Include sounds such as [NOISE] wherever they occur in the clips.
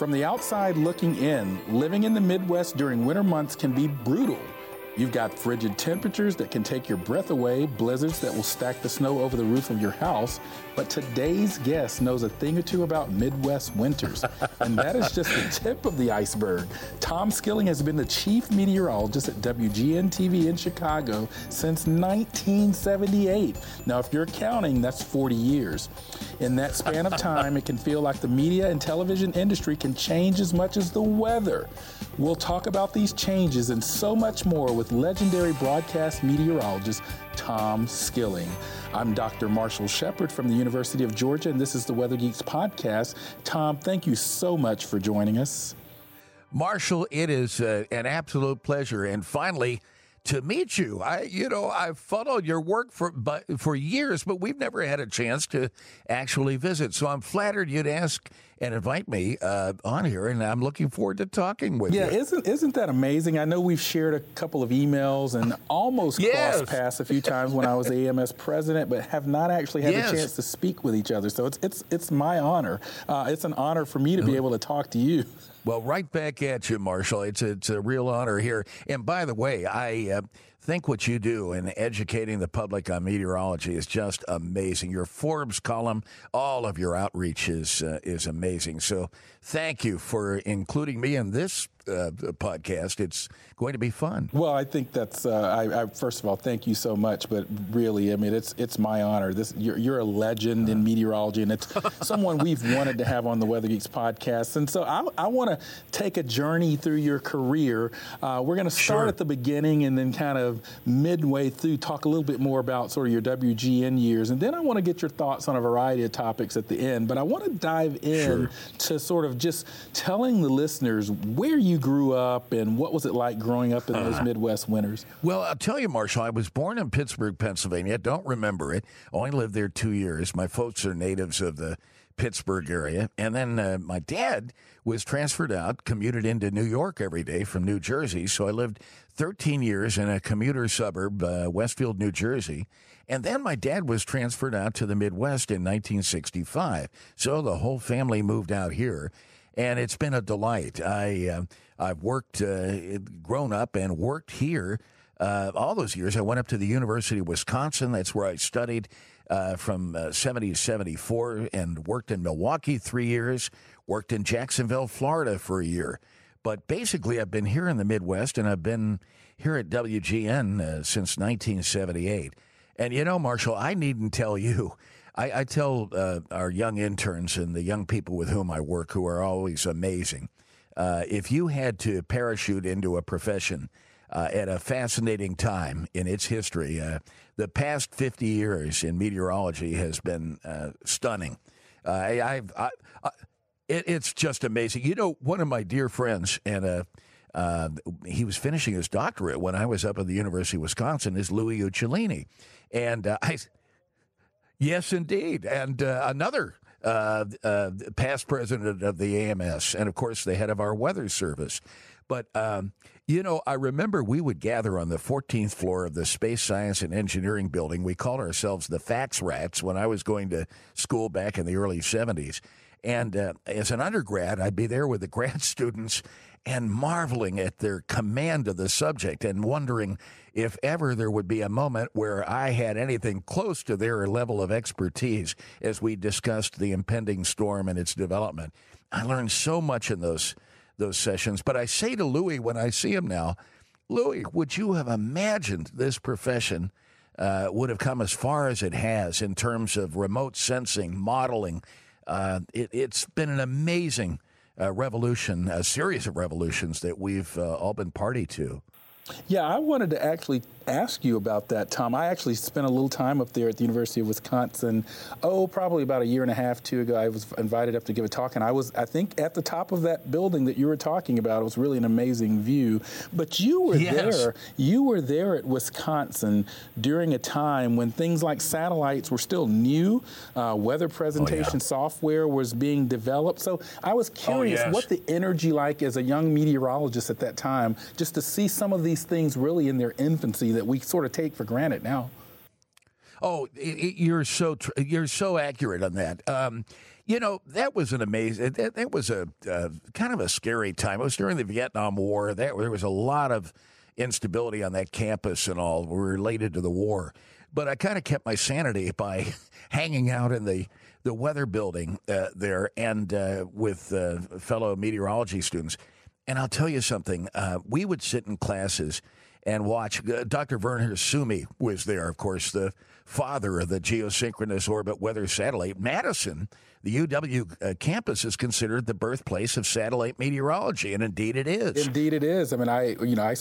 From the outside looking in, living in the Midwest during winter months can be brutal. You've got frigid temperatures that can take your breath away, blizzards that will stack the snow over the roof of your house. But today's guest knows a thing or two about Midwest winters, and that is just the tip of the iceberg. Tom Skilling has been the chief meteorologist at WGN TV in Chicago since 1978. Now, if you're counting, that's 40 years. In that span of time, it can feel like the media and television industry can change as much as the weather. We'll talk about these changes and so much more with legendary broadcast meteorologist Tom Skilling. I'm Dr. Marshall Shepard from the University of Georgia, and this is the Weather Geeks podcast. Tom, thank you so much for joining us. Marshall, it is uh, an absolute pleasure. And finally, to meet you. I, you know, I've followed your work for but, for years, but we've never had a chance to actually visit. So I'm flattered you'd ask and invite me uh, on here, and I'm looking forward to talking with yeah, you. Yeah, isn't isn't that amazing? I know we've shared a couple of emails and almost yes. crossed paths a few times when I was AMS president, but have not actually had yes. a chance to speak with each other. So it's it's it's my honor. Uh, it's an honor for me to be able to talk to you. Well, right back at you, Marshall. It's a, it's a real honor here. And by the way, I uh, think what you do in educating the public on meteorology is just amazing. Your Forbes column, all of your outreach is uh, is amazing. So, thank you for including me in this uh, podcast. It's going to be fun. Well, I think that's. Uh, I, I, first of all, thank you so much. But really, I mean, it's it's my honor. This you're, you're a legend in meteorology, and it's [LAUGHS] someone we've wanted to have on the Weather Geeks podcast. And so I, I want to take a journey through your career. Uh, we're going to start sure. at the beginning and then kind of midway through talk a little bit more about sort of your WGN years, and then I want to get your thoughts on a variety of topics at the end. But I want to dive in sure. to sort of just telling the listeners where you grew up and what was it like growing up in those uh, Midwest winters? Well, I'll tell you, Marshall, I was born in Pittsburgh, Pennsylvania. I don't remember it. Only lived there two years. My folks are natives of the Pittsburgh area. And then uh, my dad was transferred out, commuted into New York every day from New Jersey. So I lived 13 years in a commuter suburb, uh, Westfield, New Jersey. And then my dad was transferred out to the Midwest in 1965. So the whole family moved out here. And it's been a delight. I, uh, I've worked, uh, grown up and worked here uh, all those years. I went up to the University of Wisconsin. That's where I studied uh, from uh, 70 to 74 and worked in Milwaukee three years, worked in Jacksonville, Florida for a year. But basically, I've been here in the Midwest and I've been here at WGN uh, since 1978. And you know, Marshall, I needn't tell you. I, I tell uh, our young interns and the young people with whom I work, who are always amazing, uh, if you had to parachute into a profession uh, at a fascinating time in its history. Uh, the past 50 years in meteorology has been uh, stunning. Uh, I, I, it, it's just amazing. You know, one of my dear friends, and uh, uh, he was finishing his doctorate when I was up at the University of Wisconsin, is Louis Uccellini. And [LAUGHS] I, yes, indeed. And another uh, uh, past president of the AMS, and of course the head of our weather service. But um, you know, I remember we would gather on the 14th floor of the Space Science and Engineering Building. We called ourselves the Fax Rats when I was going to school back in the early 70s. And uh, as an undergrad, I'd be there with the grad [LAUGHS] students and marveling at their command of the subject and wondering if ever there would be a moment where I had anything close to their level of expertise as we discussed the impending storm and its development. I learned so much in those those sessions. But I say to Louis when I see him now, Louis, would you have imagined this profession uh, would have come as far as it has in terms of remote sensing, modeling? Uh, it, has been an amazing uh, revolution, a series of revolutions that we've uh, all been party to. Yeah, I wanted to actually ask you about that, Tom. I actually spent a little time up there at the University of Wisconsin. Oh, probably about a year and a half, two ago. I was invited up to give a talk, and I was, I think, at the top of that building that you were talking about. It was really an amazing view. But you were yes. there. You were there at Wisconsin during a time when things like satellites were still new. Uh, weather presentation oh, yeah. software was being developed. So I was oh, curious oh, yes. what the energy like as a young meteorologist at that time, just to see some of these things really in their infancy that we sort of take for granted now. Oh, it, you're so tr- you're so accurate on that. Um, you know that was an amazing. That, that was a uh, kind of a scary time. It was during the Vietnam War. That there was a lot of instability on that campus and all related to the war. But I kind of kept my sanity by [LAUGHS] hanging out in the the weather building uh, there and uh, with uh, fellow meteorology students. And I'll tell you something. Uh, we would sit in classes and watch. Uh, Dr. Verner Suomi was there, of course, the father of the geosynchronous orbit weather satellite. Madison, the UW uh, campus, is considered the birthplace of satellite meteorology, and indeed it is. Indeed it is. I mean, I, you know, I,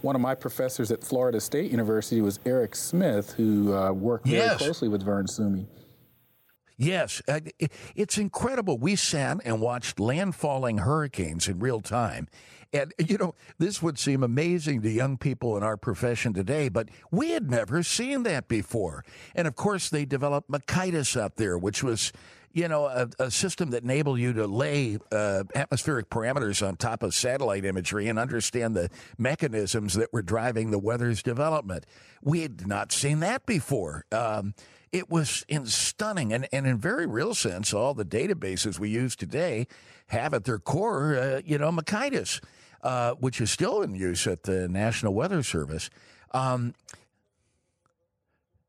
one of my professors at Florida State University was Eric Smith, who uh, worked very yes. closely with Vern Suomi. Yes, uh, it's incredible. We sat and watched landfalling hurricanes in real time. And, you know, this would seem amazing to young people in our profession today, but we had never seen that before. And of course, they developed McIDAS up there, which was, you know, a, a system that enabled you to lay uh, atmospheric parameters on top of satellite imagery and understand the mechanisms that were driving the weather's development. We had not seen that before. Um, it was in stunning and, and in very real sense, all the databases we use today have at their core, uh, you know, McIDAS uh, which is still in use at the National Weather Service. Um,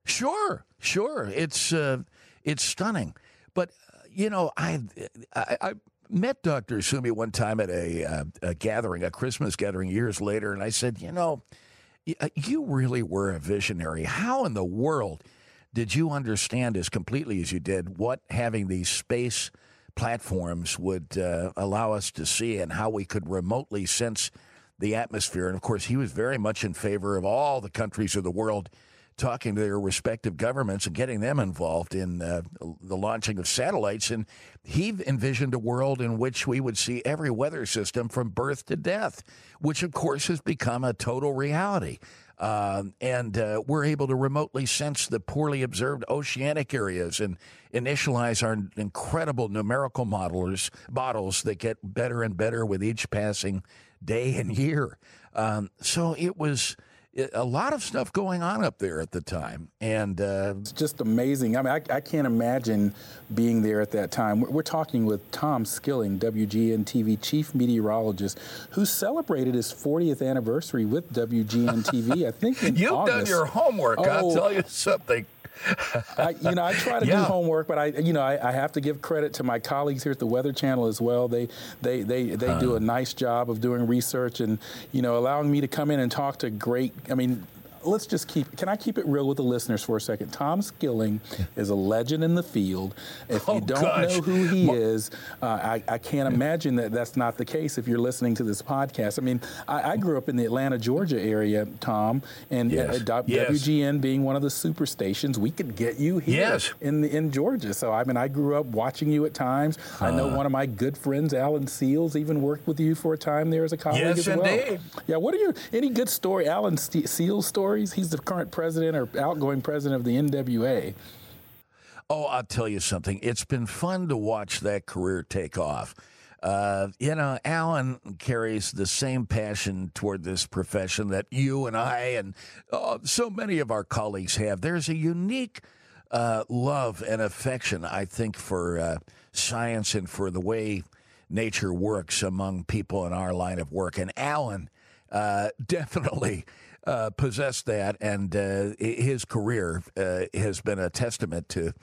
sure, sure, it's uh, it's stunning, but uh, you know, I, I, I met Dr. Suomi one time at a, uh, a, gathering, a Christmas gathering years later, and I said, you know, uh, you really were a visionary. How in the world did you understand as completely as you did what having these space platforms would uh, allow us to see and how we could remotely sense the atmosphere. And of course, he was very much in favor of all the countries of the world talking to their respective governments and getting them involved in uh, the launching of satellites. And he envisioned a world in which we would see every weather system from birth to death, which of course has become a total reality. Um, and uh, we're able to remotely sense the poorly observed oceanic areas and initialize our incredible numerical modelers, models that get better and better with each passing day and year. Um, so it was a lot of stuff going on up there at the time, and uh, it's just amazing. I mean, I, I, can't imagine being there at that time. We're, we're, talking with Tom Skilling, WGN TV chief meteorologist, who celebrated his 40th anniversary with WGN TV. I think [LAUGHS] you've August. done your homework. Oh, I'll tell you something. I, you know, I try to yeah. do homework, but I, you know, I, I, have to give credit to my colleagues here at the Weather Channel as well. They, they, they, they do uh-huh. a nice job of doing research and, you know, allowing me to come in and talk to great. I mean, let's just keep. Can I keep it real with the listeners for a second? Tom Skilling is a legend in the field. If oh, you don't gosh. know who he is, uh, I, I, can't imagine that that's not the case. If you're listening to this podcast, I mean, I, I grew up in the Atlanta, Georgia area, Tom, and yes. uh, yes. WGN being one of the super stations, we could get you here yes. in the, in Georgia. So I mean, I grew up watching you at times. Uh, I know uh. one of my good friends, Alan Sealls, even worked with you for a time there as a colleague yes, as well. Indeed. Yeah. What are your any good story, Alan Sealls story? Stories? He's the current president or outgoing president of the NWA. Oh, I'll tell you something. It's been fun to watch that career take off. Uh, you know, Alan carries the same passion toward this profession that you and I and uh, so many of our colleagues have. There's a unique uh, love and affection, I think, for uh, science and for the way nature works among people in our line of work. And Alan uh, [LAUGHS] definitely uh, possessed that, and uh, his career uh, has been a testament to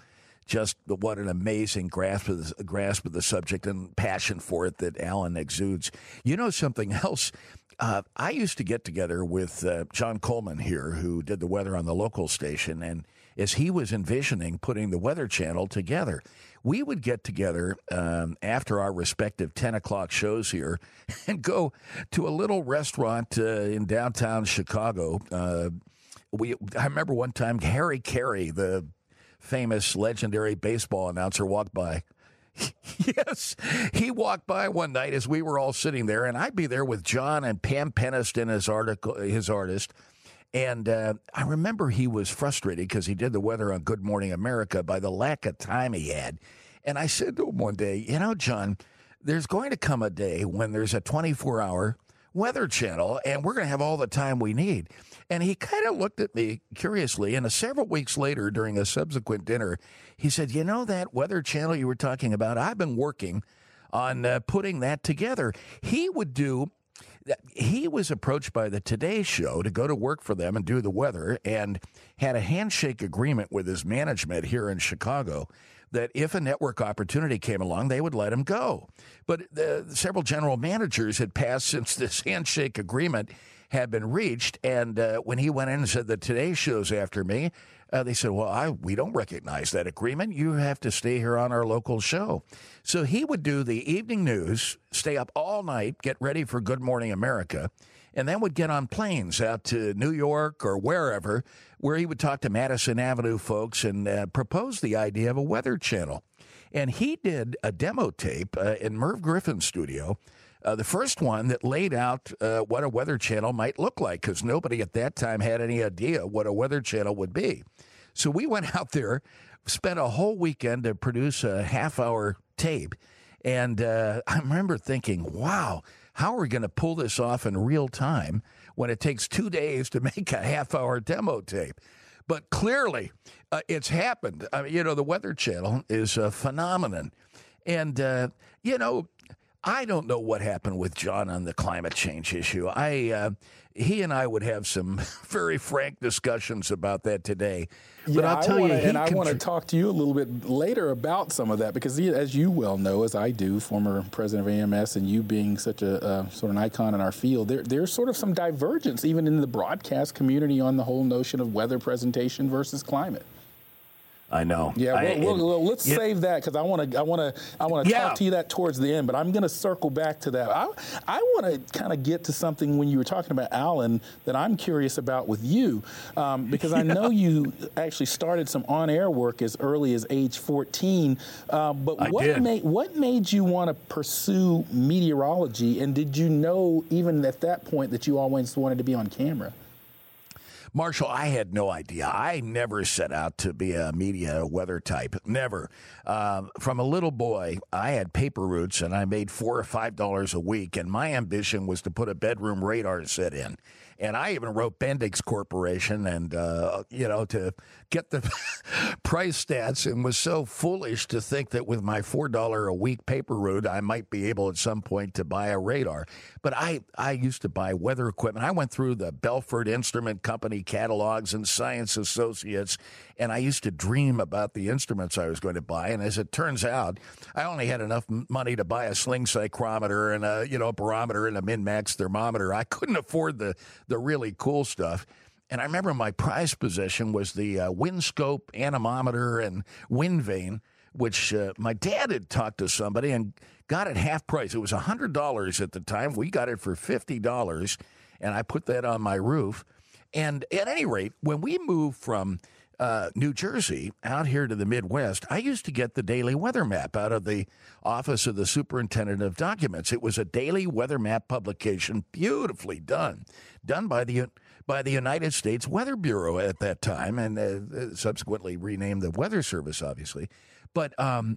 just what an amazing grasp of, the, grasp of the subject and passion for it that Alan exudes. You know something else? Uh, I used to get together with uh, John Coleman here, who did the weather on the local station, and as he was envisioning putting the Weather Channel together, we would get together um, after our respective 10 o'clock shows here [LAUGHS] and go to a little restaurant uh, in downtown Chicago. Uh, we I remember one time Harry Caray, the famous legendary baseball announcer, walked by. [LAUGHS] yes, he walked by one night as we were all sitting there, and I'd be there with John and Pam Peniston, his article, his artist. And uh, I remember he was frustrated because he did the weather on Good Morning America by the lack of time he had. And I said to him one day, you know, John, there's going to come a day when there's a 24 hour weather channel and we're going to have all the time we need. And he kind of looked at me curiously. And several weeks later, during a subsequent dinner, he said, You know, that weather channel you were talking about, I've been working on uh, putting that together. He would do he was approached by the Today Show to go to work for them and do the weather and had a handshake agreement with his management here in Chicago that if a network opportunity came along, they would let him go. But several general managers had passed since this [LAUGHS] handshake agreement had been reached. And uh, when he went in and said, The Today Show's after me, uh, they said, Well, I, we don't recognize that agreement. You have to stay here on our local show. So he would do the evening news, stay up all night, get ready for Good Morning America and then would get on planes out to New York or wherever, where he would talk to Madison Avenue folks and uh, propose the idea of a weather channel. And he did a demo tape uh, in Merv Griffin's studio. Uh, the first one that laid out uh, what a weather channel might look like, because nobody at that time had any idea what a weather channel would be. So we went [LAUGHS] out there, spent a whole weekend to produce a half hour tape. And uh, I remember thinking, wow, how are we going to pull this off in real time when it takes two days to [LAUGHS] make a half hour demo tape? But clearly, uh, it's happened. I mean, you know, the Weather Channel is a phenomenon. And, uh, you know, I don't know what happened with John on the climate change issue. I uh, he and I would have some [LAUGHS] very frank discussions about that today. But I'll tell wanna, you, and I want to talk to you a little bit later about some of that because, he, as you well know, as I do, former president of AMS, and you being such a uh, sort of an icon in our field, there, there's sort of some divergence even in the broadcast community on the whole notion of weather presentation versus climate. I know. Yeah, I, well, well, let's it, save that because I want to, I want to, I want to yeah. talk to you that towards the end. But I'm going to circle back to that. I, I want to kind of get to something when you were talking about Alan that I'm curious about with you, um, because I [LAUGHS] know you actually started some on-air work as early as age 14. Uh, but I what did. made what made you want to pursue meteorology, and did you know even at that point that you always wanted to be on camera? Marshall, I had no idea. I never set out to be a media weather type. Never. Um, from a little boy, I had paper routes and I made four or five dollars a week, and my ambition was to put a bedroom radar set in. And I even wrote Bendix Corporation and, uh, you know, to get the [LAUGHS] price stats and was so foolish to think that with my $4 a week paper route, I might be able at some point to buy a radar. But I, I used to buy weather equipment. I went through the Belfort Instrument Company catalogs and Science Associates, and I used to dream about the instruments I was going to buy. And as it turns out, I only had enough money to buy a sling psychrometer and a, you know, barometer and a min-max thermometer. I couldn't afford the the really cool stuff. And I remember my prize possession was the uh, windscope, anemometer, and wind vane, which uh, my dad had talked to somebody and got it half price. It was $100 at the time. We got it for $50, and I put that on my roof. And at any rate, when we moved from uh, New Jersey out here to the Midwest, I used to get the daily weather map out of the office of the superintendent of documents. It was a daily weather map publication, beautifully done, done by the by the United States Weather Bureau at that time, and uh, subsequently renamed the Weather Service, obviously. But um,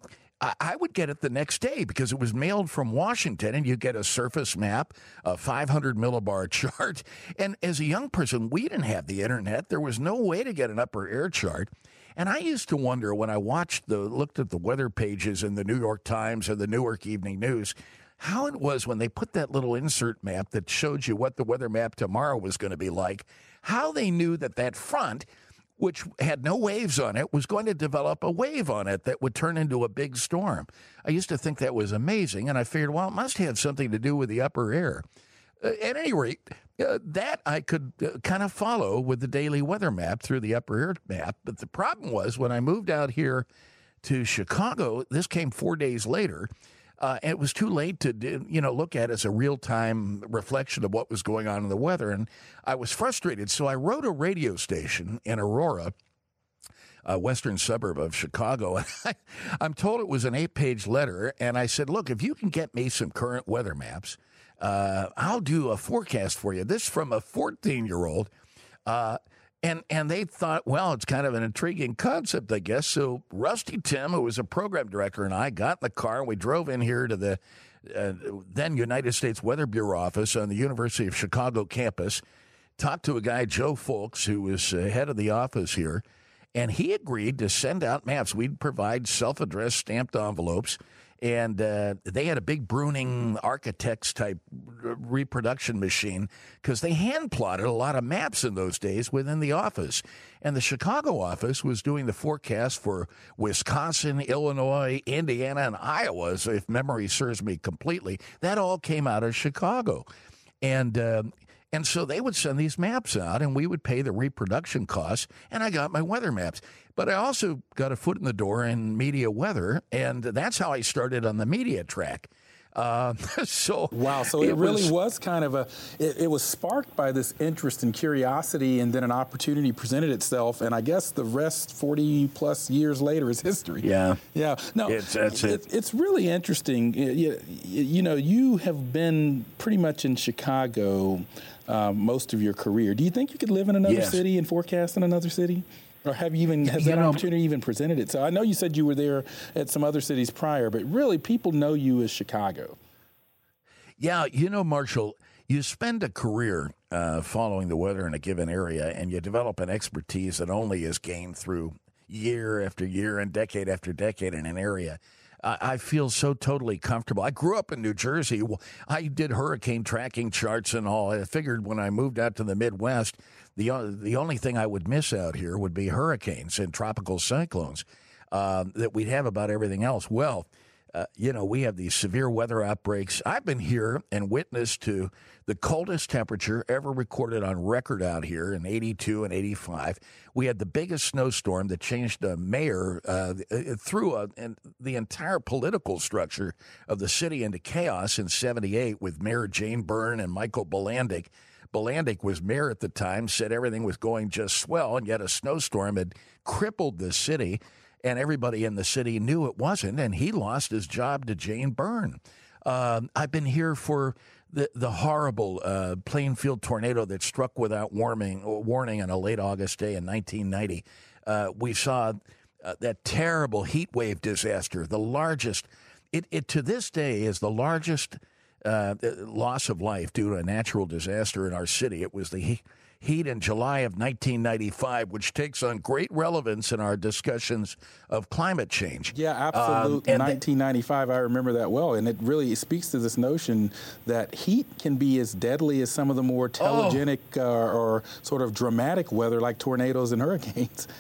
I would get it the next day because it was mailed from Washington, and you get a surface map, a 500 millibar [LAUGHS] chart. And as a young person, we didn't have the internet. There was no way to get an upper air chart. And I used to wonder when I watched the looked at the weather pages in the New York Times or the Newark Evening News, how it was when they put that little insert map that showed you what the weather map tomorrow was going to be like, how they knew that that front which had no waves on it, was going to develop a wave on it that would turn into a big storm. I used to think that was amazing, and I figured, well, it must have something to do with the upper air. Uh, at any rate, uh, that I could uh, kind of follow with the daily weather map through the upper air map. But the problem was when I moved out here to Chicago, this came four days later. Uh, it was too late to you know look at as a real time reflection of what was going on in the weather, and I was frustrated. So I wrote a radio station in Aurora, a western suburb of Chicago, [LAUGHS] I, I'm told it was an eight page letter, and I said, look, if you can get me some current weather maps, uh, I'll do a forecast for you. This from a 14 year old. Uh, and and they thought, well, it's kind of an intriguing concept, I guess. So Rusty Tim, who was a program director, and I got in the car and we drove in here to the uh, then United States Weather Bureau office on the University of Chicago campus. Talked to a guy, Joe Folks, who was uh, head of the office here, and he agreed to send out maps. We'd provide self-addressed stamped envelopes and uh, they had a big Bruning architects type reproduction machine because they hand plotted a lot of maps in those days within the office. And the Chicago office was doing the forecast for Wisconsin, Illinois, Indiana, and Iowa, so if memory serves me completely. That all came out of Chicago. And uh, and so they would send these maps out, and we would pay the reproduction costs. And I got my weather maps. But I also got a foot in the door in media weather, and that's how I started on the media track. Uh, [LAUGHS] so wow, so it, it really was, was, kind of a it, it, was sparked by this interest and curiosity, and then an opportunity presented itself, and I guess the rest forty plus years later is history. Yeah, yeah. No, it's it. it. It's really interesting. You, you know, you have been pretty much in Chicago um, most of your career. Do you think you could live in another yes. city and forecast in another city? Or have you even has you that know, opportunity even presented it? So I know you said you were there at some other cities prior, but really people know you as Chicago. Yeah, you know, Marshall, you spend a career uh, following the weather in a given area, and you develop an expertise that only is gained through year after year and decade after decade in an area. I feel so totally comfortable. I grew up in New Jersey. I did hurricane tracking charts and all. I figured when I moved out to the Midwest, the the only thing I would miss out here would be hurricanes and tropical cyclones. Uh, that we'd have about everything else. Well, uh, you know, we have these severe weather outbreaks. I've been here and witnessed to the coldest temperature ever recorded on record out here in 82 and 85. We had the biggest snowstorm that changed the mayor uh, uh through a, the entire political structure of the city into chaos in 78 with Mayor Jane Byrne and Michael Bilandic. Bilandic was mayor at the time, said everything was going just swell, and yet a snowstorm had crippled the city and everybody in the city knew it wasn't, and he lost his job to Jane Byrne. Uh, I've been here for the the horrible uh, Plainfield tornado that struck without warning warning on a late August day in 1990. Uh, we saw uh, that terrible heat wave disaster, the largest. It, it to this day is the largest uh, loss of life due to a natural disaster in our city. It was the heat in July of 1995, which takes on great relevance in our discussions of climate change. Yeah, absolutely. Um, 1995, I remember that well, and it really speaks to this notion that heat can be as deadly as some of the more telegenic oh. uh, or sort of dramatic weather like tornadoes and hurricanes. [LAUGHS]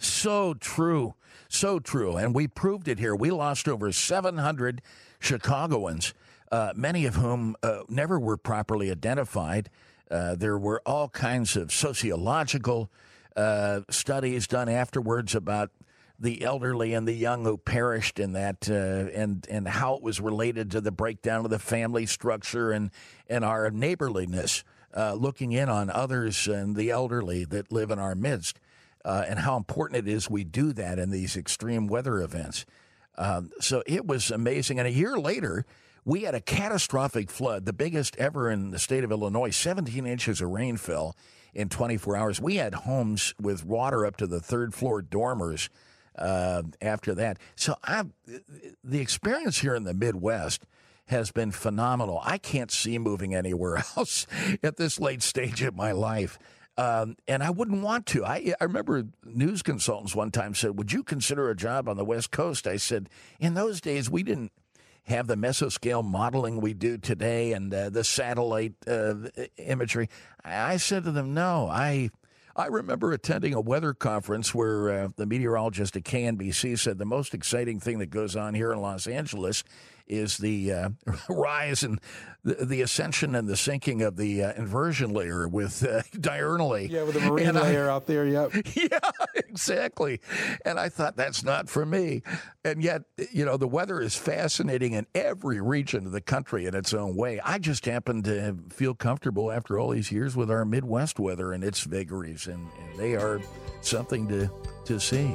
So true. So true. And we proved it here. We lost over 700 Chicagoans, uh, many of whom uh, never were properly identified. Uh, there were all kinds of sociological uh, studies done afterwards about the elderly and the young who perished in that, uh, and and how it was related to the breakdown of the family structure and and our neighborliness, uh, looking in on others and the elderly that live in our midst, uh, and how important it is we do that in these extreme weather events. Um, so it was amazing, and a year later we had a catastrophic flood, the biggest ever in the state of Illinois. 17 inches of rain fell in 24 hours. We had homes with water up to the third floor dormers uh, after that. So I've, the experience here in the Midwest has been phenomenal. I can't see moving anywhere [LAUGHS] else at this late stage of my life. Um, and I wouldn't want to. I, I remember news consultants one time said, Would you consider a job on the West Coast? I said, In those days, we didn't have the mesoscale modeling we do today and uh, the satellite uh, imagery. I said to them, no, I. I remember attending a weather conference where uh, the meteorologist at KNBC said the most exciting thing that goes on here in Los Angeles is the uh, [LAUGHS] rise and the, the, ascension and the sinking of the uh, inversion layer with uh, [LAUGHS] diurnally. Yeah, with the marine and layer I, out there. Yep. [LAUGHS] Yeah, exactly. And I thought that's not for me. And yet, you know, the weather is fascinating in every region of the country in its own way. I just happen to feel comfortable after all these years with our Midwest weather and its vagaries, and, and they are something to to see.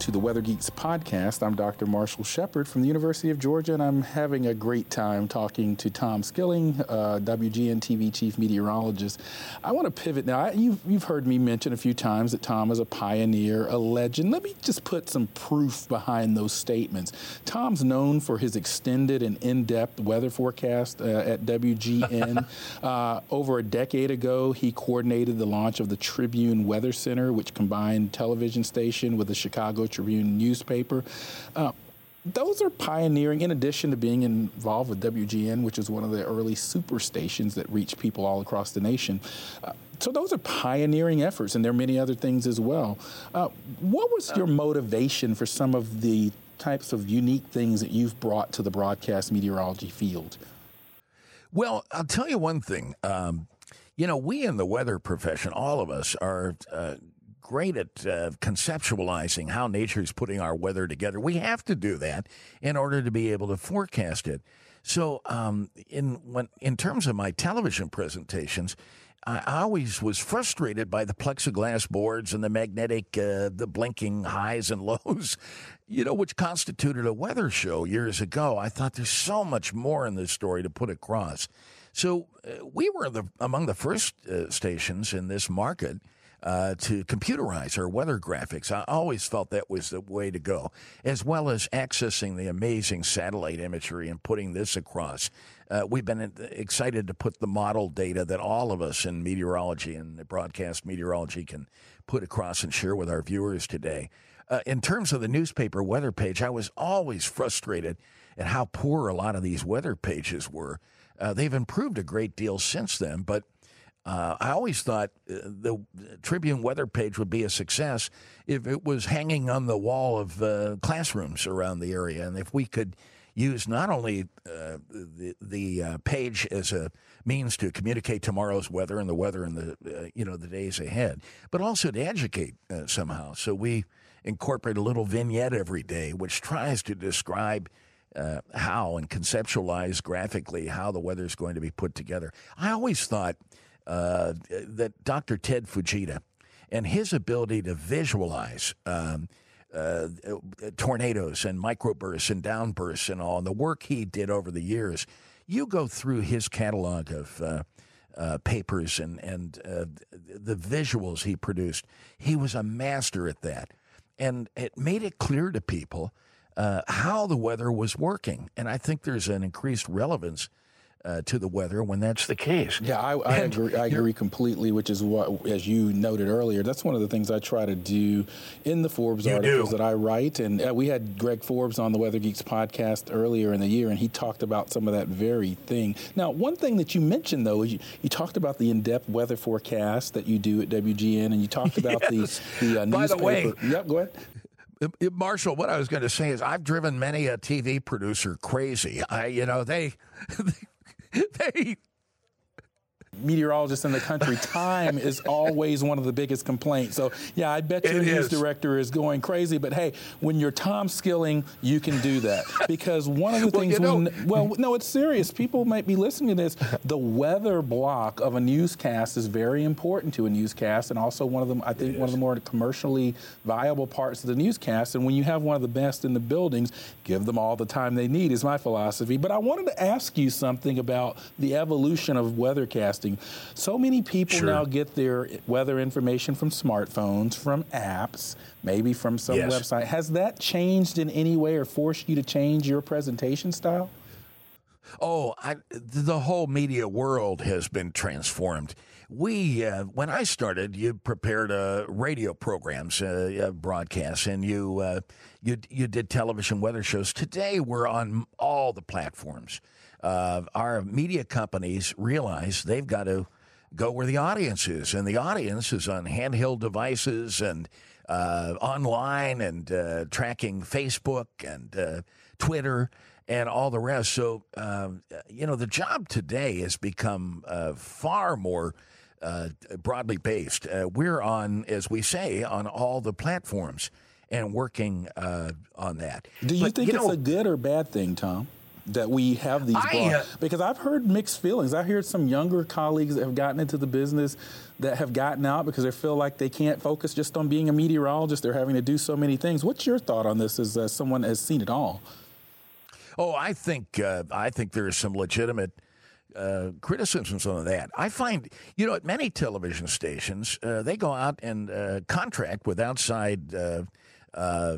to the Weather Geeks podcast. I'm Dr. Marshall Shepard from the University of Georgia, and I'm having a great time talking to Tom Skilling, uh, WGN TV chief meteorologist. I want to pivot now. I, you've, you've heard me mention a few times that Tom is a pioneer, a legend. Let me just put some proof behind those statements. Tom's known for his extended and in depth weather forecast uh, at WGN. [LAUGHS] uh, over a decade ago, he coordinated the launch of the Tribune Weather Center, which combined television station with the Chicago Tribune newspaper. Uh, those are pioneering, in addition to being involved with WGN, which is one of the early super stations that reach people all across the nation. Uh, so those are pioneering efforts, and there are many other things as well. Uh, what was your motivation for some of the types of unique things that you've brought to the broadcast meteorology field? Well, I'll tell you one thing. Um, you know, we in the weather profession, all of us, are uh, great at uh, conceptualizing how nature is putting our weather together. We have to do that in order to be able to forecast it. So, um, in when in terms of my television presentations, I always was frustrated by the plexiglass boards and the magnetic, uh, the blinking highs and [LAUGHS] lows, you know, which constituted a weather show years ago. I thought there's so much more in this story to put across. So uh, we were the, among the first uh, stations in this market uh, to computerize our weather graphics. I always felt that was the way to go, as well as accessing the amazing satellite imagery and putting this across. Uh, we've been excited to put the model data that all of us in meteorology and broadcast meteorology can put across and share with our viewers today. Uh, in terms of the newspaper weather page, I was always frustrated at how poor a lot of these weather pages were. Uh, they've improved a great deal since then, but uh, I always thought uh, the Tribune weather page would be a success if it was hanging on the wall of uh, classrooms around the area, and if we could use not only uh, the the uh, page as a means to communicate tomorrow's weather and the weather in the uh, you know the days ahead, but also to educate somehow. So we incorporate a little vignette every day, which tries to describe. how and conceptualize graphically how the weather is going to be put together. I always thought uh, that Dr. Ted Fujita and his ability to visualize um, uh, tornadoes and microbursts and downbursts and all, and the work he did over the years. You go through his catalog of uh, uh, papers and and uh, the visuals he produced. He was a master at that, and it made it clear to people uh, how the weather was working. And I think there's an increased relevance uh, to the weather when that's the case. Yeah, I, I agree. I agree completely. Which is what, as you noted earlier, that's one of the things I try to do in the Forbes you articles do. that I write. And uh, we had Greg Forbes on the Weather Geeks podcast earlier in the year, and he talked about some of that very thing. Now, one thing that you mentioned though is you, you talked about the in-depth weather forecast that you do at WGN, and you talked about [LAUGHS] yes. the the uh, By newspaper. the way, yep, go ahead. Marshall, what I was going to say is I've driven many a TV producer crazy. I, you know, they, [LAUGHS] [LAUGHS] they meteorologists in the country, [LAUGHS] time is always one of the biggest complaints. So, yeah, I bet your It news is. director is going crazy. But hey, when you're Tom Skilling, you can do that because one of the [LAUGHS] Well, things. when, well, no, it's serious. People might be listening to this. The weather block of a newscast is very important to a newscast, and also one of them. I think one of the more commercially viable parts of the newscast. And when you have one of the best in the buildings, give them all the time they need. Is my philosophy. But I wanted to ask you something about the evolution of weathercasting. So many people Sure. now get their weather information from smartphones, from apps, maybe from some Yes. website. Has that changed in any way or forced you to change your presentation style? Oh, I, the whole media world has been transformed. We, uh, when I started, you prepared uh, radio programs, uh, uh, broadcasts, and you, uh, you you did television weather shows. Today, we're on all the platforms. Uh, our media companies realize they've got to go where the audience is, and the audience is on handheld devices and uh, online and uh, tracking Facebook and uh, Twitter and all the rest. So, um, you know, the job today has become uh, far more uh, broadly based. Uh, we're on, as we say, on all the platforms and working uh, on that. Do you But, think it's know, a good or bad thing, Tom, that we have these? I, broad- uh, because I've heard mixed feelings. I heard some younger colleagues that have gotten into the business that have gotten out because they feel like they can't focus just on being a meteorologist. They're having to do so many things. What's your thought on this as uh, someone has seen it all? Oh, I think uh, I think there is some legitimate uh, criticisms on that. I find, you know, at many television stations, uh, they go out and uh, contract with outside uh, uh,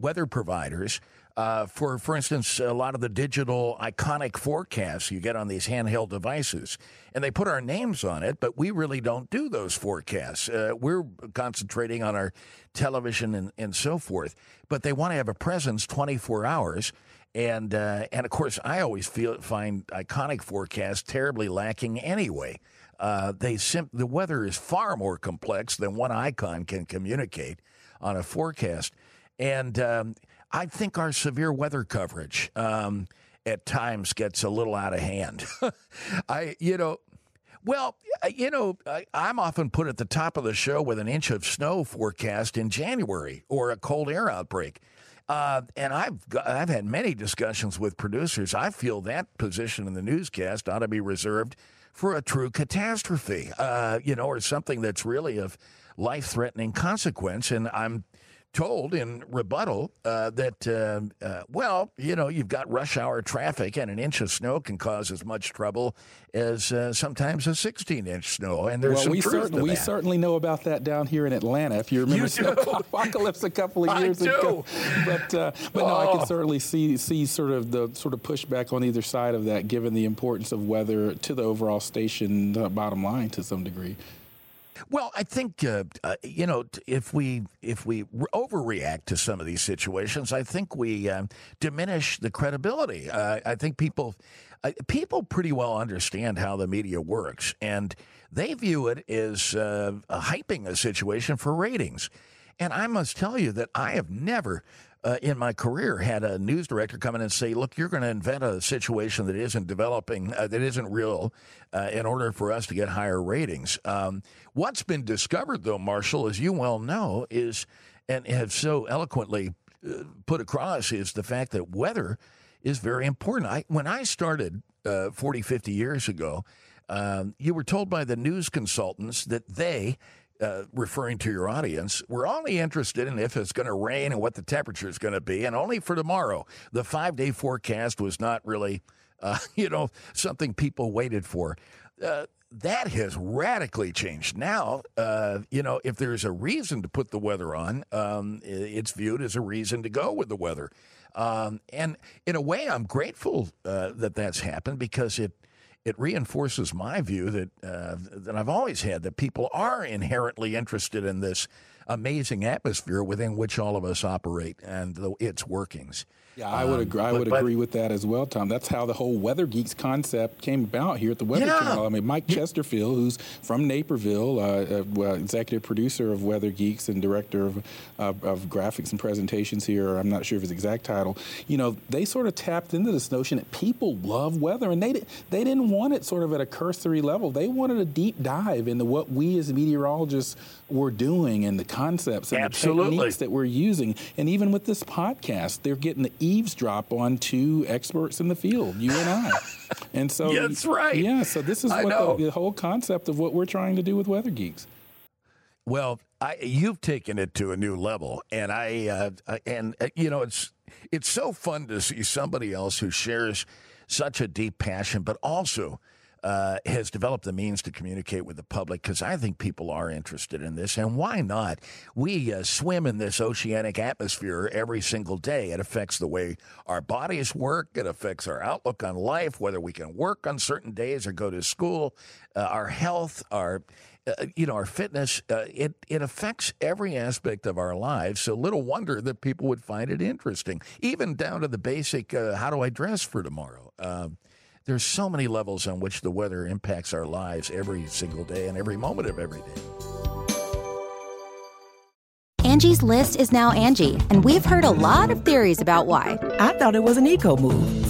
weather providers. Uh, for, for instance, a lot of the digital iconic forecasts you get on these handheld devices, and they put our names on it, but we really don't do those forecasts. Uh, we're concentrating on our television and, and so forth, but they want to have a presence 24 hours. And uh, and of course, I always feel find iconic forecasts terribly lacking anyway. Uh, they sim- the weather is far more complex than one icon can communicate on a forecast, and um, I think our severe weather coverage um, at times gets a little out of hand. [LAUGHS] I you know. Well, you know, I'm often put at the top of the show with an inch of snow forecast in January or a cold air outbreak. Uh, and I've I've had many discussions with producers. I feel that position in the newscast ought to be reserved for a true catastrophe, uh, you know, or something that's really of life threatening consequence. And I'm told in rebuttal uh, that, uh, uh, well, you know, you've got rush hour traffic and an inch of snow can cause as much trouble as uh, sometimes a 16 inch snow. And there's well, some we, truth certain, to we that. certainly know about that down here in Atlanta. If you remember You do? [LAUGHS] Apocalypse a couple of years ago, but uh, but no, I Oh. can certainly see see sort of the sort of pushback on either side of that, given the importance of weather to the overall station bottom line to some degree. Well, I think uh, uh, you know if we if we overreact to some of these situations, I think we uh, diminish the credibility. Uh, I think people uh, people pretty well understand how the media works, and they view it as uh, hyping a situation for ratings. And I must tell you that I have never. Uh, in my career, had a news director come in and say, "Look, you're going to invent a situation that isn't developing, uh, that isn't real, uh, in order for us to get higher ratings." Um, what's been discovered, though, Marshall, as you well know, is and have so eloquently uh, put across, is the fact that weather is very important. I, when I started uh, 40, 50 years ago, um, you were told by the news consultants that they uh, referring to your audience, we're only interested in if it's going to rain and what the temperature is going to be, and only for tomorrow. The five day forecast was not really, uh, [LAUGHS] you know, something people waited for. Uh, that has radically changed. Now, uh, you know, if there's a reason to put the weather on, um, it's viewed as a reason to go with the weather. Um, and in a way, I'm grateful uh, that that's happened because it it reinforces my view that uh, that I've always had that people are inherently interested in this amazing atmosphere within which all of us operate and the, its workings. Yeah, I would agree. I Um, but- would but- agree with that as well, Tom. That's how the whole Weather Geeks concept came about here at the Weather Yeah. Channel. I mean, Mike Chesterfield, who's from Naperville, uh, uh, executive producer of Weather Geeks and director of, of, of graphics and presentations here. I'm not sure of his exact title. You know, they sort of tapped into this notion that people love weather, and they they didn't want it sort of at a cursory level. They wanted a deep dive into what we as meteorologists were doing and the concepts and Absolutely. the techniques that we're using. And even with this podcast, they're getting the eavesdrop on two experts in the field, you and I. [LAUGHS] And so, Yeah, that's right. Yeah, so this is I what the, the whole concept of what we're trying to do with Weather Geeks. Well, I, you've taken it to a new level, and I uh, uh, and uh, you know it's it's so fun to see somebody else who shares such a deep passion, but also uh, has developed the means to communicate with the public. Because I think people are interested in this, and why not? We uh, swim in this oceanic atmosphere every single day. It affects the way our bodies work. It affects our outlook on life, whether we can work on certain days or go to school, uh, our health, our uh, you know, our fitness, uh, it, it affects every aspect of our lives. So little wonder that people would find it interesting, even down to the basic uh, how do I dress for tomorrow? There's so many levels on which the weather impacts our lives every single day and every moment of every day. Angie's list is now Angie, and we've heard a lot of theories about why. I thought it was an eco move.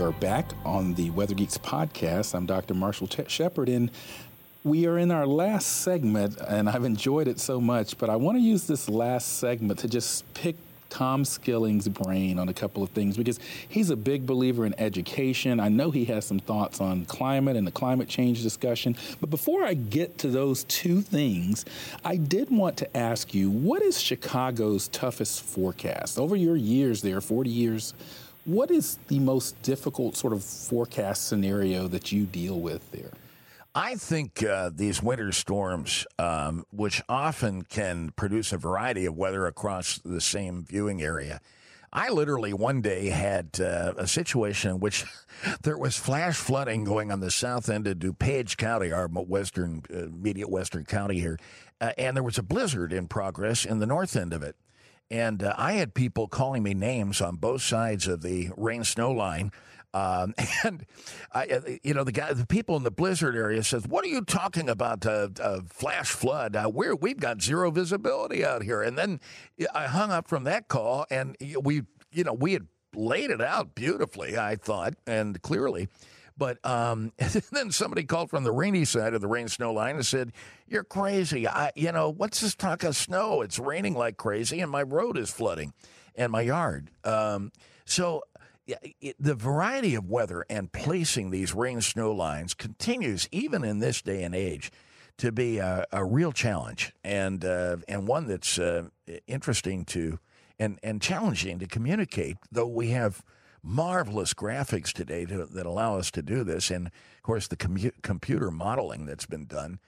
We are back on the Weather Geeks podcast. I'm Dr. Marshall Shepard, and we are in our last segment, and I've enjoyed it so much. But I want to use this last segment to just pick Tom Skilling's brain on a couple of things because he's a big believer in education. I know he has some thoughts on climate and the climate change discussion. But before I get to those two things, I did want to ask you what is Chicago's toughest forecast? Over your years there, 40 years, what is the most difficult sort of forecast scenario that you deal with there? I think uh, these winter storms, um, which often can produce a variety of weather across the same viewing area, I literally one day had uh, a situation in which [LAUGHS] there was flash flooding going on the south end of DuPage County, our western, uh, immediate western county here, uh, and there was a blizzard in progress in the north end of it. And uh, I had people calling me names on both sides of the rain snow line. Um, [LAUGHS] and I, uh, you know, the guy, the people in the blizzard area says, "What are you talking about? Uh, uh, flash flood? Uh, we're we've got zero visibility out here." And then I hung up from that call, and we, you know, we had laid it out beautifully, I thought, and clearly. But um, [LAUGHS] then somebody called from the rainy side of the rain snow line and said, "You're crazy. I, you know, what's this talk of snow? It's raining like crazy, and my road is flooding, and my yard." Um, so it, the variety of weather and placing these rain snow lines continues even in this day and age to be a, a real challenge and uh, and one that's uh, interesting to and and challenging to communicate. Though we have marvelous graphics today to, that allow us to do this, and of course the commu- computer modeling that's been done.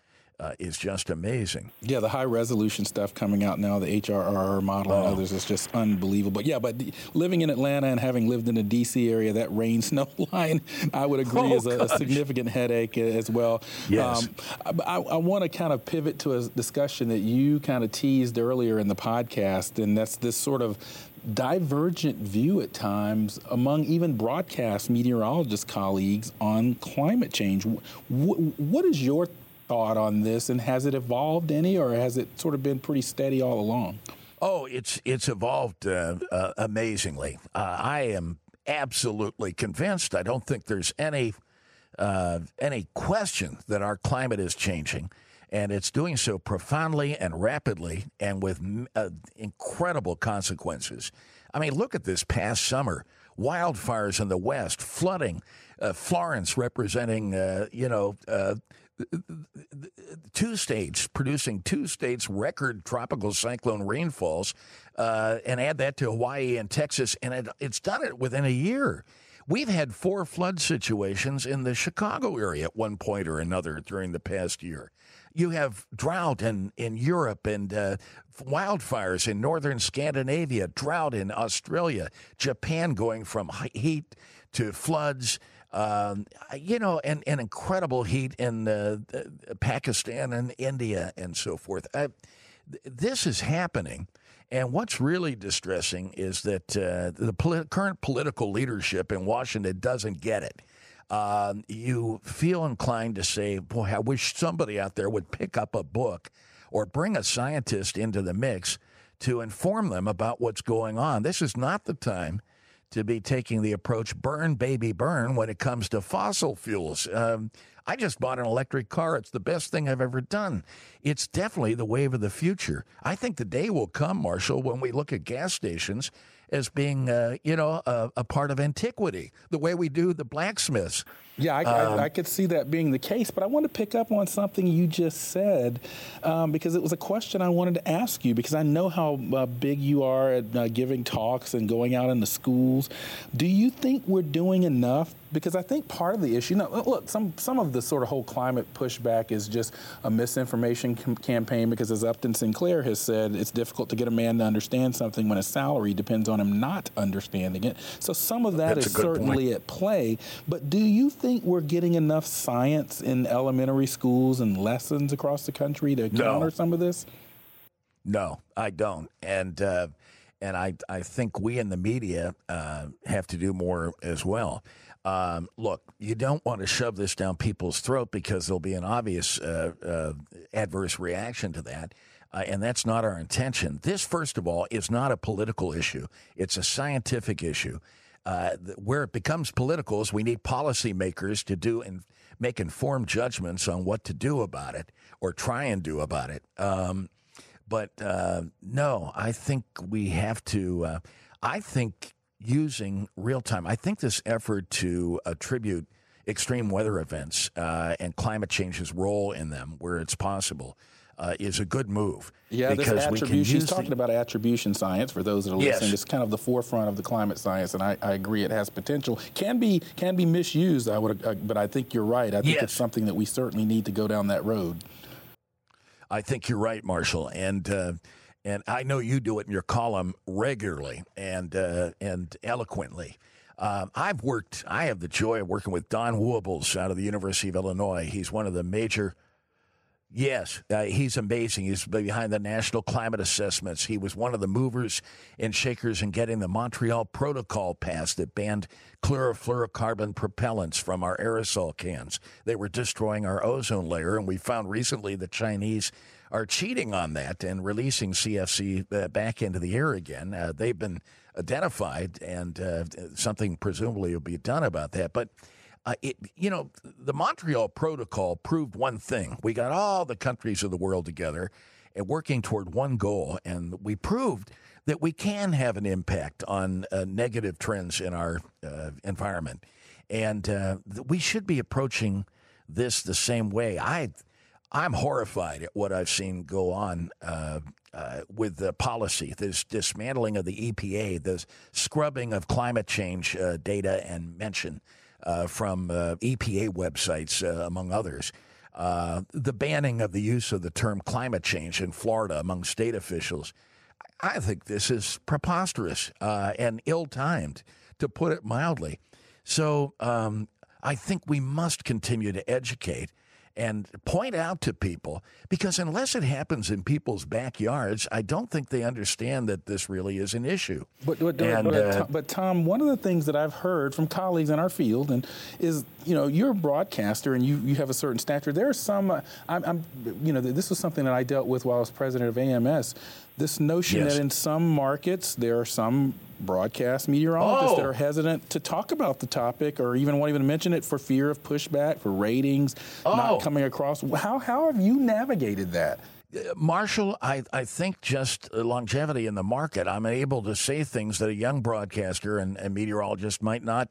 Uh, is just amazing. Yeah, the high resolution stuff coming out now, the HRR model and Oh. others is just unbelievable. Yeah, but living in Atlanta and having lived in the DC area, that rain [LAUGHS] snow line, I would agree, Oh, is a, a significant headache as well. Yes. Um, I, I want to kind of pivot to a discussion that you kind of teased earlier in the podcast, and that's this sort of divergent view at times among even broadcast meteorologist colleagues on climate change. Wh- what is your thought on this, and has it evolved any, or has it sort of been pretty steady all along? Oh, it's it's evolved uh, uh, amazingly. Uh, I am absolutely convinced. I don't think there's any uh, any question that our climate is changing, and it's doing so profoundly and rapidly, and with uh, incredible consequences. I mean, look at this past summer: wildfires in the west, flooding. Uh, Florence representing, uh, you know, uh, two states producing two states record tropical cyclone rainfalls, uh, and add that to Hawaii and Texas, and it, it's done it within a year. We've had four flood situations in the Chicago area at one point or another during the past year. You have drought in, in Europe and uh, wildfires in northern Scandinavia, drought in Australia, Japan going from heat to floods. Um, you know, and, and incredible heat in uh, Pakistan and India and so forth. Uh, this is happening. And what's really distressing is that uh, the polit- current political leadership in Washington doesn't get it. Um, you feel inclined to say, Boy, I wish somebody out there would pick up a book or bring a scientist into the mix to inform them about what's going on. This is not the time to be taking the approach burn, baby, burn when it comes to fossil fuels. Um, I just bought an electric car. It's the best thing I've ever done. It's definitely the wave of the future. I think the day will come, Marshall, when we look at gas stations as being, uh, you know, a, a, part of antiquity, the way we do the blacksmiths. Yeah, I, um, I, I, could see that being the case, but I want to pick up on something you just said um, because it was a question I wanted to ask you because I know how uh, big you are at uh, giving talks and going out in the schools. Do you think we're doing enough because I think part of the issue, look, some some of the sort of whole climate pushback is just a misinformation com- campaign because, as Upton Sinclair has said, it's difficult to get a man to understand something when his salary depends on him not understanding it. So some of that is certainly point. at play. But do you think we're getting enough science in elementary schools and lessons across the country to no. counter some of this? No, I don't, and. Uh, and I, I think we in the media uh, have to do more as well. Um, look, you don't want to shove this down people's throat because there'll be an obvious uh, uh, adverse reaction to that. Uh, and that's not our intention. This, first of all, is not a political issue, it's a scientific issue. Uh, where it becomes political is we need policymakers to do and make informed judgments on what to do about it or try and do about it. Um, but uh, no, I think we have to. Uh, I think using real time. I think this effort to attribute extreme weather events uh, and climate change's role in them, where it's possible, uh, is a good move. Yeah, this attribution. He's talking the, about attribution science for those that are yes. listening. It's kind of the forefront of the climate science, and I, I agree it has potential. Can be can be misused. I would, uh, but I think you're right. I think yes. it's something that we certainly need to go down that road. I think you're right, Marshall, and uh, and I know you do it in your column regularly and uh, and eloquently. Um, I've worked. I have the joy of working with Don Wuebbles out of the University of Illinois. He's one of the major. Yes, uh, he's amazing. He's behind the national climate assessments. He was one of the movers and shakers in getting the Montreal Protocol passed that banned chlorofluorocarbon propellants from our aerosol cans. They were destroying our ozone layer, and we found recently the Chinese are cheating on that and releasing CFC uh, back into the air again. Uh, they've been identified, and uh, something presumably will be done about that. But uh, it, you know, the Montreal Protocol proved one thing: we got all the countries of the world together and working toward one goal, and we proved that we can have an impact on uh, negative trends in our uh, environment, and we should be approaching this the same way. I I'm horrified at what I've seen go on uh, uh, with the policy, this dismantling of the EPA, this scrubbing of climate change uh, data and mention. uh, from uh, EPA websites, uh, among others. the banning of the use of the term climate change in Florida among state officials. I think this is preposterous and ill timed, to put it mildly. So um, I think we must continue to educate and point out to people because unless it happens in people's backyards, I don't think they understand that this really is an issue. But but, and, but, uh, but Tom, one of the things that I've heard from colleagues in our field and is you know you're a broadcaster and you, you have a certain stature. There are some uh, I'm, I'm you know this was something that I dealt with while I was president of AMS. This notion yes. that in some markets there are some broadcast meteorologists oh. that are hesitant to talk about the topic or even won't even mention it for fear of pushback, for ratings oh. not coming across. How, how have you navigated that? Uh, Marshall, I, I think just longevity in the market. I'm able to say things that a young broadcaster and, and meteorologist might not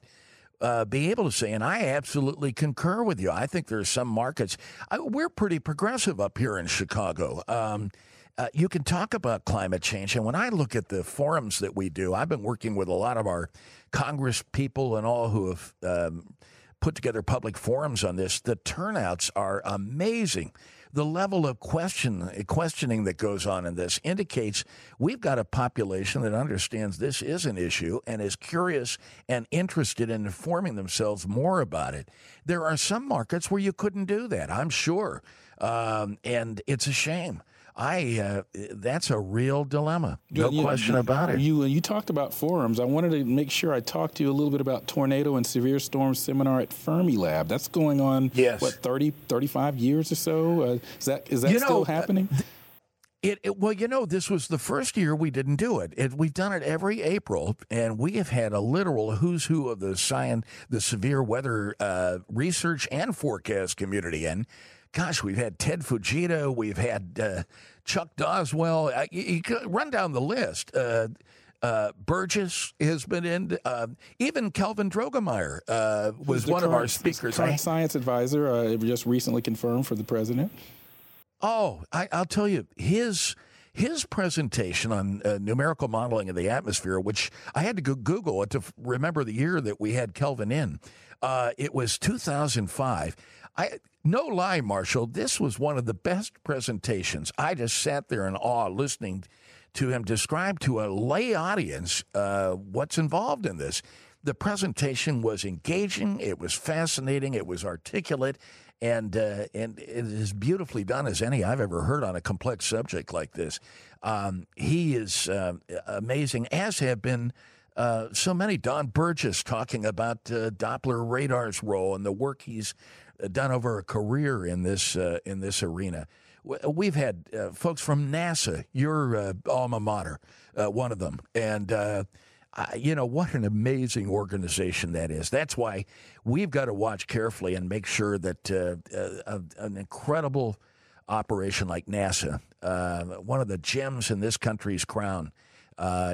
uh, be able to say, and I absolutely concur with you. I think there are some markets. I, we're pretty progressive up here in Chicago. Um, uh, you can talk about climate change, and when I look at the forums that we do, I've been working with a lot of our Congress people and all who have um, put together public forums on this. The turnouts are amazing the level of question questioning that goes on in this indicates we've got a population that understands this is an issue and is curious and interested in informing themselves more about it. There are some markets where you couldn't do that, I'm sure, um, and it's a shame. I uh, that's a real dilemma. No you, question about it. You you talked about forums. I wanted to make sure I talked to you a little bit about tornado and severe storm seminar at Fermilab. That's going on yes. what 30 35 years or so. Uh, is that is that you still know, happening? It, it, well, you know, this was the first year we didn't do it. it. We've done it every April, and we have had a literal who's who of the science, the severe weather uh, research and forecast community in gosh, we've had Ted Fujita, we've had uh, Chuck Doswell. Uh, you, you run down the list. Uh, uh, Burgess has been in. Uh, even Kelvin Droegemeier uh, was one current, of our speakers. Current science advisor, uh, just recently confirmed for the president. Oh, I, will tell you his his presentation on uh, numerical modeling of the atmosphere, which I had to go Google it to remember the year that we had Kelvin in. Uh, it was 2005. I no lie, Marshall, this was one of the best presentations. I just sat there in awe listening to him describe to a lay audience uh, what's involved in this. The presentation was engaging, it was fascinating, it was articulate, and uh, and it is beautifully done as any I've ever heard on a complex subject like this. Um, he is uh, amazing, as have been. Uh, so many. Don Burgess talking about uh, Doppler radar's role and the work he's done over a career in this uh, in this arena. We've had uh, folks from NASA, your uh, alma mater, uh, one of them, and uh, you know what an amazing organization that is. That's why we've got to watch carefully and make sure that uh, an incredible operation like NASA, one of the gems in this country's crown,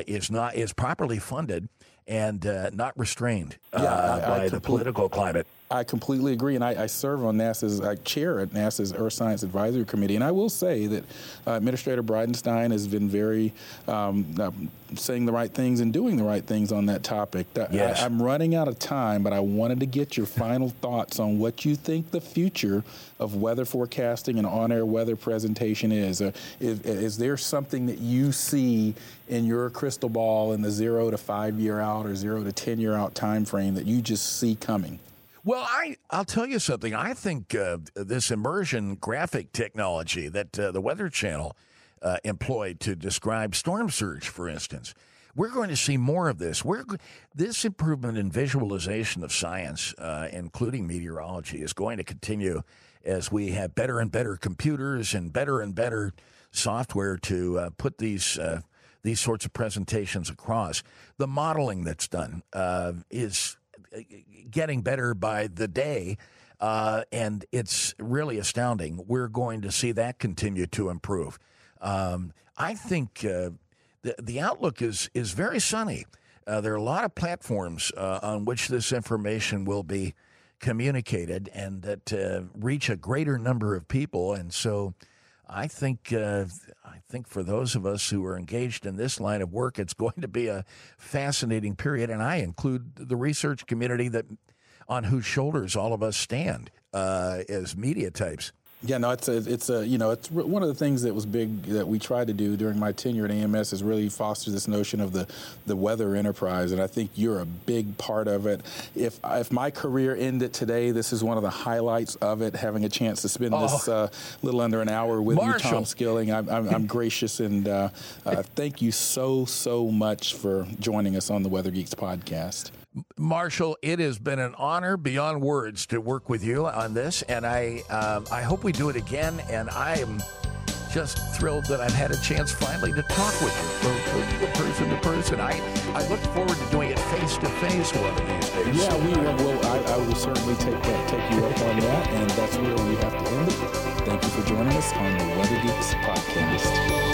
is not is properly funded and not restrained yeah, by the political climate. I completely agree, and I, I, serve on NASA's I chair at NASA's Earth Science Advisory Committee, and I will say that uh, Administrator Bridenstine has been very um, uh, saying the right things and doing the right things on that topic. Yes. I, am running out of time, but I wanted to get your final thoughts on what you think the future of weather forecasting and on-air weather presentation is. Uh, is. Is there something that you see in your crystal ball in the zero to five year out or zero to ten year out time frame that you just see coming? Well, I, I'll tell you something. I think uh, this immersion graphic technology that uh, the Weather Channel uh, employed to describe storm surge, for instance, we're going to see more of this. We're, this improvement in visualization of science, uh, including meteorology, is going to continue as we have better and better computers and better and better software to uh, put these uh, these sorts of presentations across. The modeling that's done is getting better by the day. Uh, and it's really astounding. We're going to see that continue to improve. Um, I think uh, the, the outlook is, is very sunny. Uh, there are a lot of platforms uh, on which this information will be communicated and that uh, reach a greater number of people. And so I think uh, think for those of us who are engaged in this line of work, it's [LAUGHS] going to be a fascinating period, and I include the research community that on whose shoulders all of us stand uh, as media types. Yeah, no, it's a, it's a, you know, it's one of the things that was big that we tried to do during my tenure at AMS is really foster this notion of the, the weather enterprise, and I think you're a big part of it. If if my career ended today, this is one of the highlights of it. Having a chance to spend oh. this uh, little under an hour with Marshall. you, Tom Skilling, I'm, I'm, I'm gracious and uh, uh, thank you so so much for joining us on the Weather Geeks podcast. Marshall, it has been an honor beyond words to work with you on this, and I um, I hope we do it again. And I am just thrilled that I've had a chance finally to talk with you, from, person to person. I, I look forward to doing it face to face one of these days. Yeah, we will. I, I will certainly take that, take you up on that, and that's where we have to end it. Thank you for joining us on the Weather Geeks podcast.